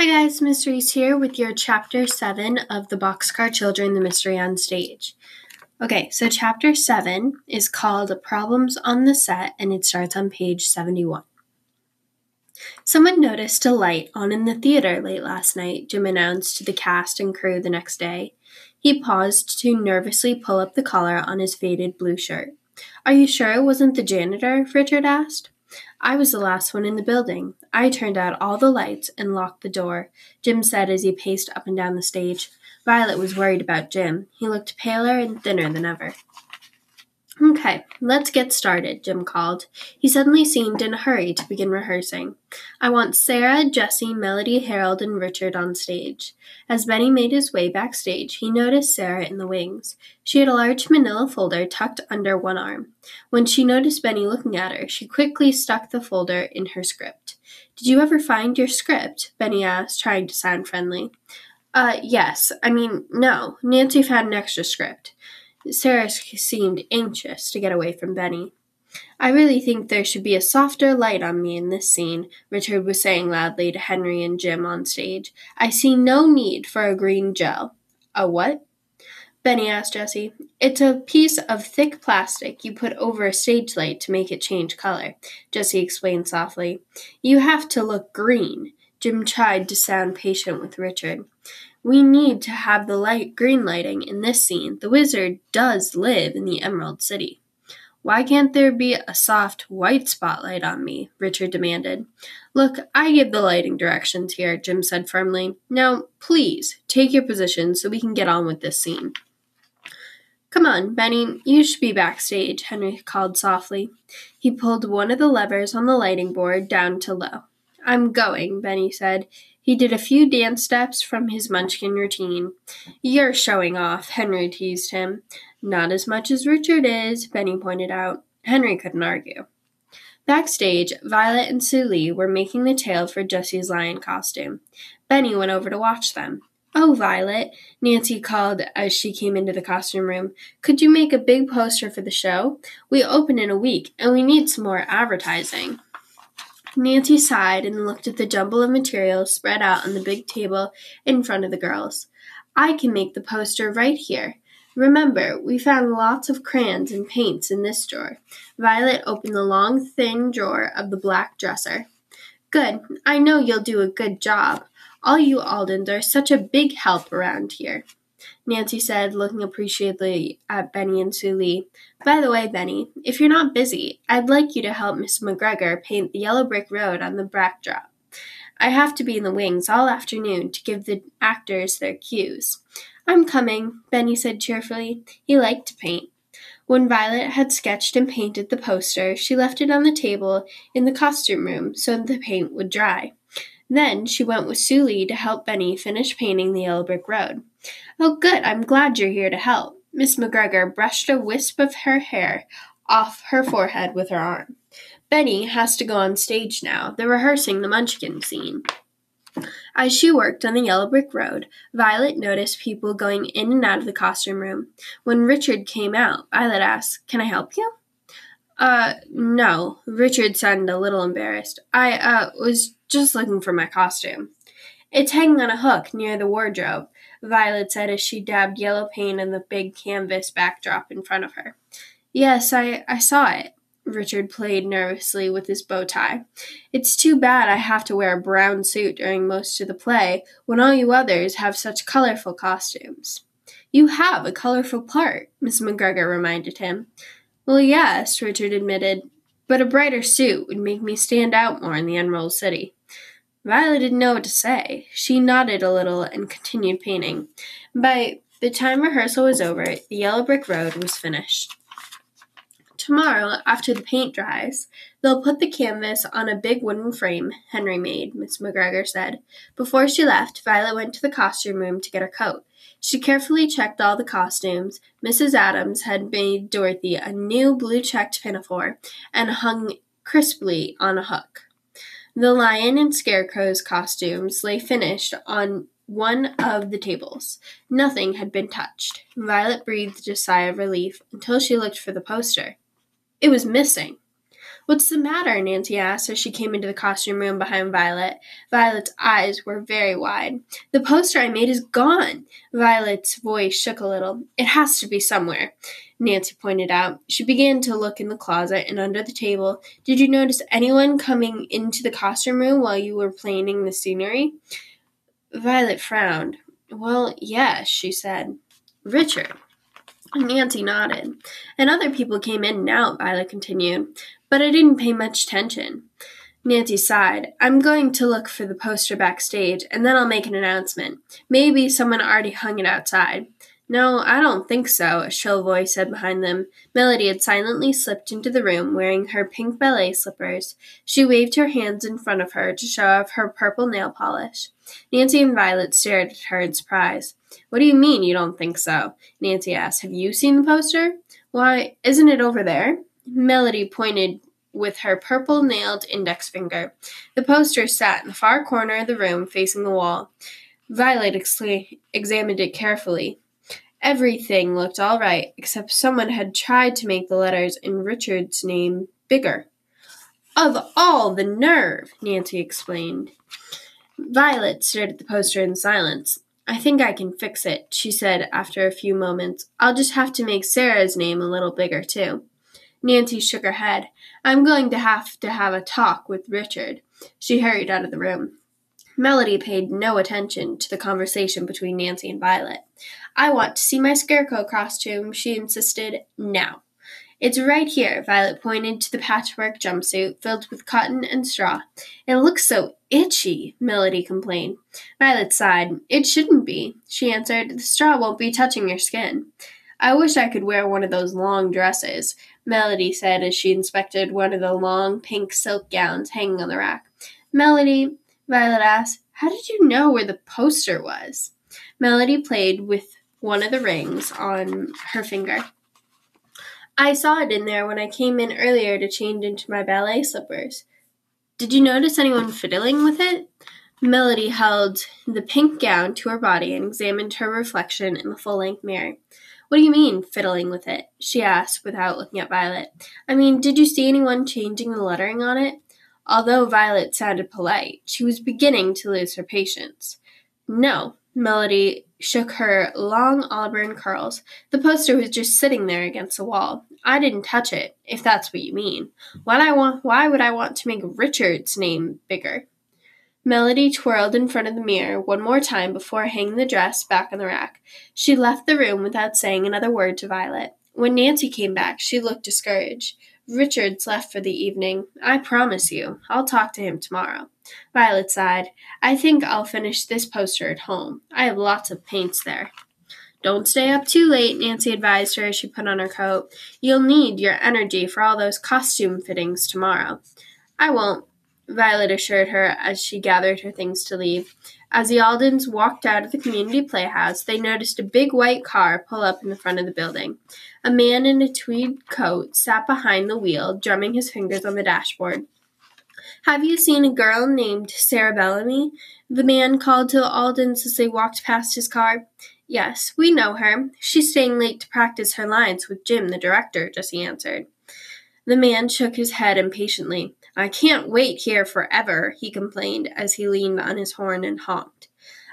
Hi guys, Mysteries here with your chapter 7 of the Boxcar Children the Mystery on Stage. Okay, so chapter 7 is called Problems on the Set and it starts on page 71. Someone noticed a light on in the theater late last night, Jim announced to the cast and crew the next day. He paused to nervously pull up the collar on his faded blue shirt. Are you sure it wasn't the janitor? Richard asked. I was the last one in the building. I turned out all the lights and locked the door, Jim said as he paced up and down the stage. Violet was worried about Jim. He looked paler and thinner than ever. Okay, let's get started, Jim called. He suddenly seemed in a hurry to begin rehearsing. I want Sarah, Jessie, Melody, Harold, and Richard on stage. As Benny made his way backstage, he noticed Sarah in the wings. She had a large manila folder tucked under one arm. When she noticed Benny looking at her, she quickly stuck the folder in her script. Did you ever find your script? Benny asked, trying to sound friendly. Uh, yes. I mean, no. Nancy found an extra script. Sarah seemed anxious to get away from Benny. I really think there should be a softer light on me in this scene, Richard was saying loudly to Henry and Jim on stage. I see no need for a green gel. A what? Benny asked Jessie. It's a piece of thick plastic you put over a stage light to make it change color, Jessie explained softly. You have to look green. Jim tried to sound patient with Richard. We need to have the light green lighting in this scene. The wizard does live in the Emerald City. Why can't there be a soft white spotlight on me? Richard demanded. Look, I give the lighting directions here, Jim said firmly. Now, please, take your position so we can get on with this scene. Come on, Benny, you should be backstage, Henry called softly. He pulled one of the levers on the lighting board down to low. I'm going, Benny said. He did a few dance steps from his munchkin routine. You're showing off, Henry teased him. Not as much as Richard is, Benny pointed out. Henry couldn't argue. Backstage, Violet and Sue Lee were making the tail for Jessie's lion costume. Benny went over to watch them. Oh, Violet, Nancy called as she came into the costume room. Could you make a big poster for the show? We open in a week, and we need some more advertising. Nancy sighed and looked at the jumble of materials spread out on the big table in front of the girls. I can make the poster right here. Remember, we found lots of crayons and paints in this drawer. Violet opened the long, thin drawer of the black dresser. Good. I know you'll do a good job. All you Aldens are such a big help around here. Nancy said, looking appreciatively at Benny and Sue Lee. By the way, Benny, if you're not busy, I'd like you to help Miss McGregor paint the yellow brick road on the backdrop. I have to be in the wings all afternoon to give the actors their cues. I'm coming, Benny said cheerfully. He liked to paint. When Violet had sketched and painted the poster, she left it on the table in the costume room so the paint would dry. Then she went with Sue Lee to help Benny finish painting the yellow brick road. Oh, good, I'm glad you're here to help. Miss McGregor brushed a wisp of her hair off her forehead with her arm. Benny has to go on stage now. They're rehearsing the Munchkin scene. As she worked on the yellow brick road, Violet noticed people going in and out of the costume room. When Richard came out, Violet asked, Can I help you? Uh, no. Richard sounded a little embarrassed. I, uh, was just looking for my costume. It's hanging on a hook near the wardrobe, Violet said as she dabbed yellow paint on the big canvas backdrop in front of her. Yes, I, I saw it. Richard played nervously with his bow tie. It's too bad I have to wear a brown suit during most of the play when all you others have such colorful costumes. You have a colorful part, Miss McGregor reminded him. Well, yes, Richard admitted, but a brighter suit would make me stand out more in the Emerald City. Violet didn't know what to say. She nodded a little and continued painting. By the time rehearsal was over, the yellow brick road was finished. Tomorrow, after the paint dries, they'll put the canvas on a big wooden frame Henry made, Miss McGregor said. Before she left, Violet went to the costume room to get her coat. She carefully checked all the costumes. Mrs. Adams had made Dorothy a new blue checked pinafore and hung crisply on a hook. The lion and scarecrow's costumes lay finished on one of the tables. Nothing had been touched. Violet breathed a sigh of relief until she looked for the poster. It was missing. What's the matter? Nancy asked as she came into the costume room behind Violet. Violet's eyes were very wide. The poster I made is gone. Violet's voice shook a little. It has to be somewhere. Nancy pointed out. She began to look in the closet and under the table. Did you notice anyone coming into the costume room while you were planning the scenery? Violet frowned. Well, yes, she said. Richard. Nancy nodded. And other people came in and out, Violet continued but I didn't pay much attention. Nancy sighed. I'm going to look for the poster backstage, and then I'll make an announcement. Maybe someone already hung it outside. No, I don't think so, a shrill voice said behind them. Melody had silently slipped into the room wearing her pink ballet slippers. She waved her hands in front of her to show off her purple nail polish. Nancy and Violet stared at her in surprise. What do you mean you don't think so? Nancy asked. Have you seen the poster? Why, isn't it over there? Melody pointed with her purple nailed index finger. The poster sat in the far corner of the room facing the wall. Violet ex- examined it carefully. Everything looked all right, except someone had tried to make the letters in Richard's name bigger. Of all the nerve, Nancy explained. Violet stared at the poster in silence. I think I can fix it, she said after a few moments. I'll just have to make Sarah's name a little bigger, too. Nancy shook her head. I'm going to have to have a talk with Richard. She hurried out of the room. Melody paid no attention to the conversation between Nancy and Violet. I want to see my scarecrow costume, she insisted. Now. It's right here, Violet pointed to the patchwork jumpsuit filled with cotton and straw. It looks so itchy, Melody complained. Violet sighed. It shouldn't be, she answered. The straw won't be touching your skin. I wish I could wear one of those long dresses, Melody said as she inspected one of the long pink silk gowns hanging on the rack. Melody, Violet asked, how did you know where the poster was? Melody played with one of the rings on her finger. I saw it in there when I came in earlier to change into my ballet slippers. Did you notice anyone fiddling with it? Melody held the pink gown to her body and examined her reflection in the full length mirror. What do you mean, fiddling with it? she asked without looking at Violet. I mean, did you see anyone changing the lettering on it? Although Violet sounded polite, she was beginning to lose her patience. No, Melody shook her long auburn curls. The poster was just sitting there against the wall. I didn't touch it, if that's what you mean. Why I want why would I want to make Richard's name bigger? Melody twirled in front of the mirror one more time before hanging the dress back on the rack. She left the room without saying another word to Violet. When Nancy came back, she looked discouraged. Richard's left for the evening. I promise you. I'll talk to him tomorrow. Violet sighed. I think I'll finish this poster at home. I have lots of paints there. Don't stay up too late, Nancy advised her as she put on her coat. You'll need your energy for all those costume fittings tomorrow. I won't. Violet assured her as she gathered her things to leave. As the Aldens walked out of the community playhouse, they noticed a big white car pull up in the front of the building. A man in a tweed coat sat behind the wheel, drumming his fingers on the dashboard. Have you seen a girl named Sarah Bellamy? The man called to the Aldens as they walked past his car. Yes, we know her. She's staying late to practice her lines with Jim, the director, Jessie answered. The man shook his head impatiently. I can't wait here forever, he complained as he leaned on his horn and honked.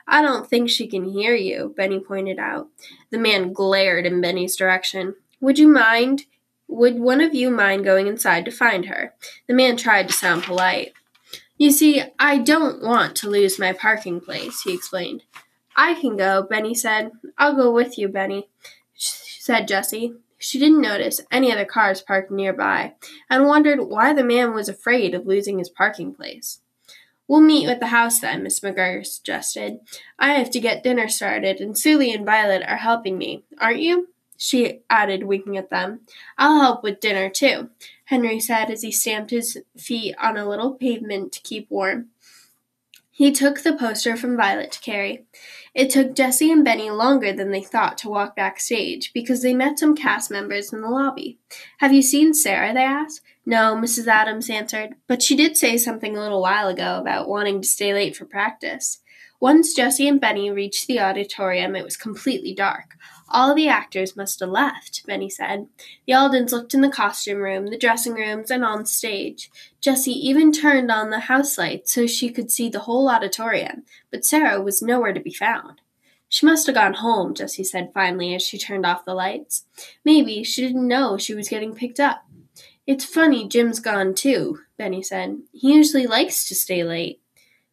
I don't think she can hear you, Benny pointed out. The man glared in Benny's direction. Would you mind? Would one of you mind going inside to find her? The man tried to sound polite. You see, I don't want to lose my parking place, he explained. I can go, Benny said. I'll go with you, Benny, said Jessie. She didn't notice any other cars parked nearby and wondered why the man was afraid of losing his parking place. We'll meet at the house then, Miss McGregor suggested. I have to get dinner started, and Sue Lee and Violet are helping me, aren't you? She added, winking at them. I'll help with dinner, too, Henry said as he stamped his feet on a little pavement to keep warm. He took the poster from Violet to carry. It took Jessie and Benny longer than they thought to walk backstage because they met some cast members in the lobby. Have you seen Sarah? they asked. No, Mrs. Adams answered, but she did say something a little while ago about wanting to stay late for practice. Once Jessie and Benny reached the auditorium, it was completely dark. All the actors must have left, Benny said. The Aldens looked in the costume room, the dressing rooms, and on stage. Jessie even turned on the house lights so she could see the whole auditorium, but Sarah was nowhere to be found. She must have gone home, Jessie said finally as she turned off the lights. Maybe she didn't know she was getting picked up. It's funny Jim's gone too, Benny said. He usually likes to stay late.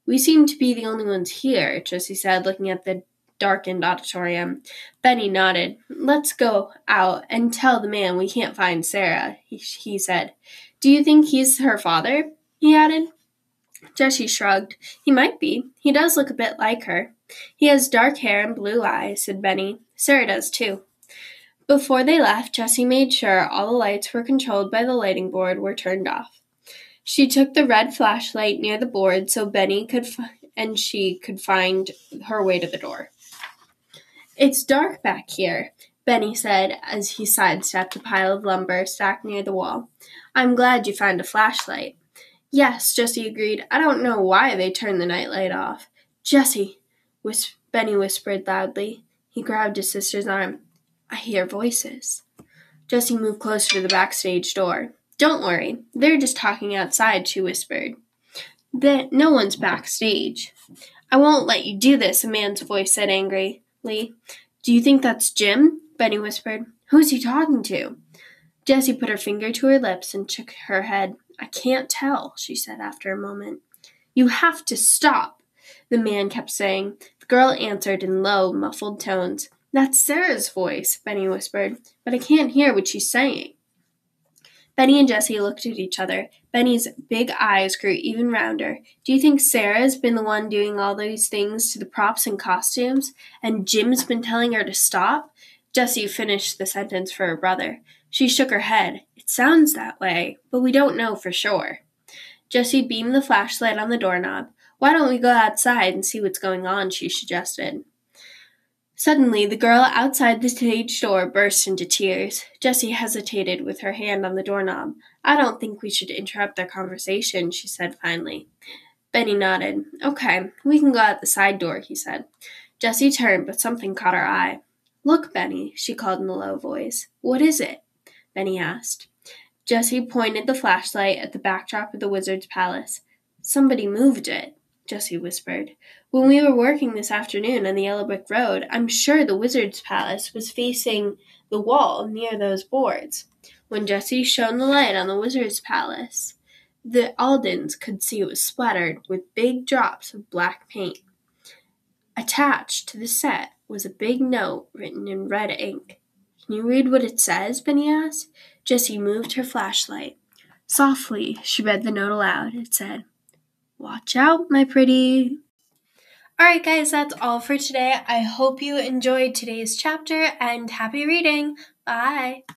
We seem to be the only ones here, Jessie said, looking at the darkened auditorium. Benny nodded. Let's go out and tell the man we can't find Sarah, he, he said. Do you think he's her father? he added. Jessie shrugged. He might be. He does look a bit like her. He has dark hair and blue eyes, said Benny. Sarah does too. Before they left, Jessie made sure all the lights were controlled by the lighting board were turned off. She took the red flashlight near the board so Benny could f- and she could find her way to the door. It's dark back here, Benny said as he sidestepped a pile of lumber stacked near the wall. I'm glad you found a flashlight. Yes, Jessie agreed. I don't know why they turned the nightlight off. Jessie, whis- Benny whispered loudly. He grabbed his sister's arm. I hear voices. Jessie moved closer to the backstage door. Don't worry, they're just talking outside, she whispered. That no one's backstage. I won't let you do this, a man's voice said angrily. Do you think that's Jim? Benny whispered. Who's he talking to? Jessie put her finger to her lips and shook her head. I can't tell, she said after a moment. You have to stop, the man kept saying. The girl answered in low, muffled tones. That's Sarah's voice, Benny whispered, but I can't hear what she's saying. Benny and Jessie looked at each other. Benny's big eyes grew even rounder. Do you think Sarah's been the one doing all these things to the props and costumes, and Jim's been telling her to stop? Jessie finished the sentence for her brother. She shook her head. It sounds that way, but we don't know for sure. Jessie beamed the flashlight on the doorknob. Why don't we go outside and see what's going on? she suggested. Suddenly, the girl outside the stage door burst into tears. Jessie hesitated with her hand on the doorknob. I don't think we should interrupt their conversation, she said finally. Benny nodded. Okay, we can go out the side door, he said. Jessie turned, but something caught her eye. Look, Benny, she called in a low voice. What is it? Benny asked. Jessie pointed the flashlight at the backdrop of the wizard's palace. Somebody moved it. Jessie whispered. When we were working this afternoon on the yellow brick road, I'm sure the wizard's palace was facing the wall near those boards. When Jessie shone the light on the wizard's palace, the Aldens could see it was splattered with big drops of black paint. Attached to the set was a big note written in red ink. Can you read what it says? Benny asked. Jessie moved her flashlight. Softly, she read the note aloud. It said, Watch out, my pretty. Alright, guys, that's all for today. I hope you enjoyed today's chapter and happy reading. Bye.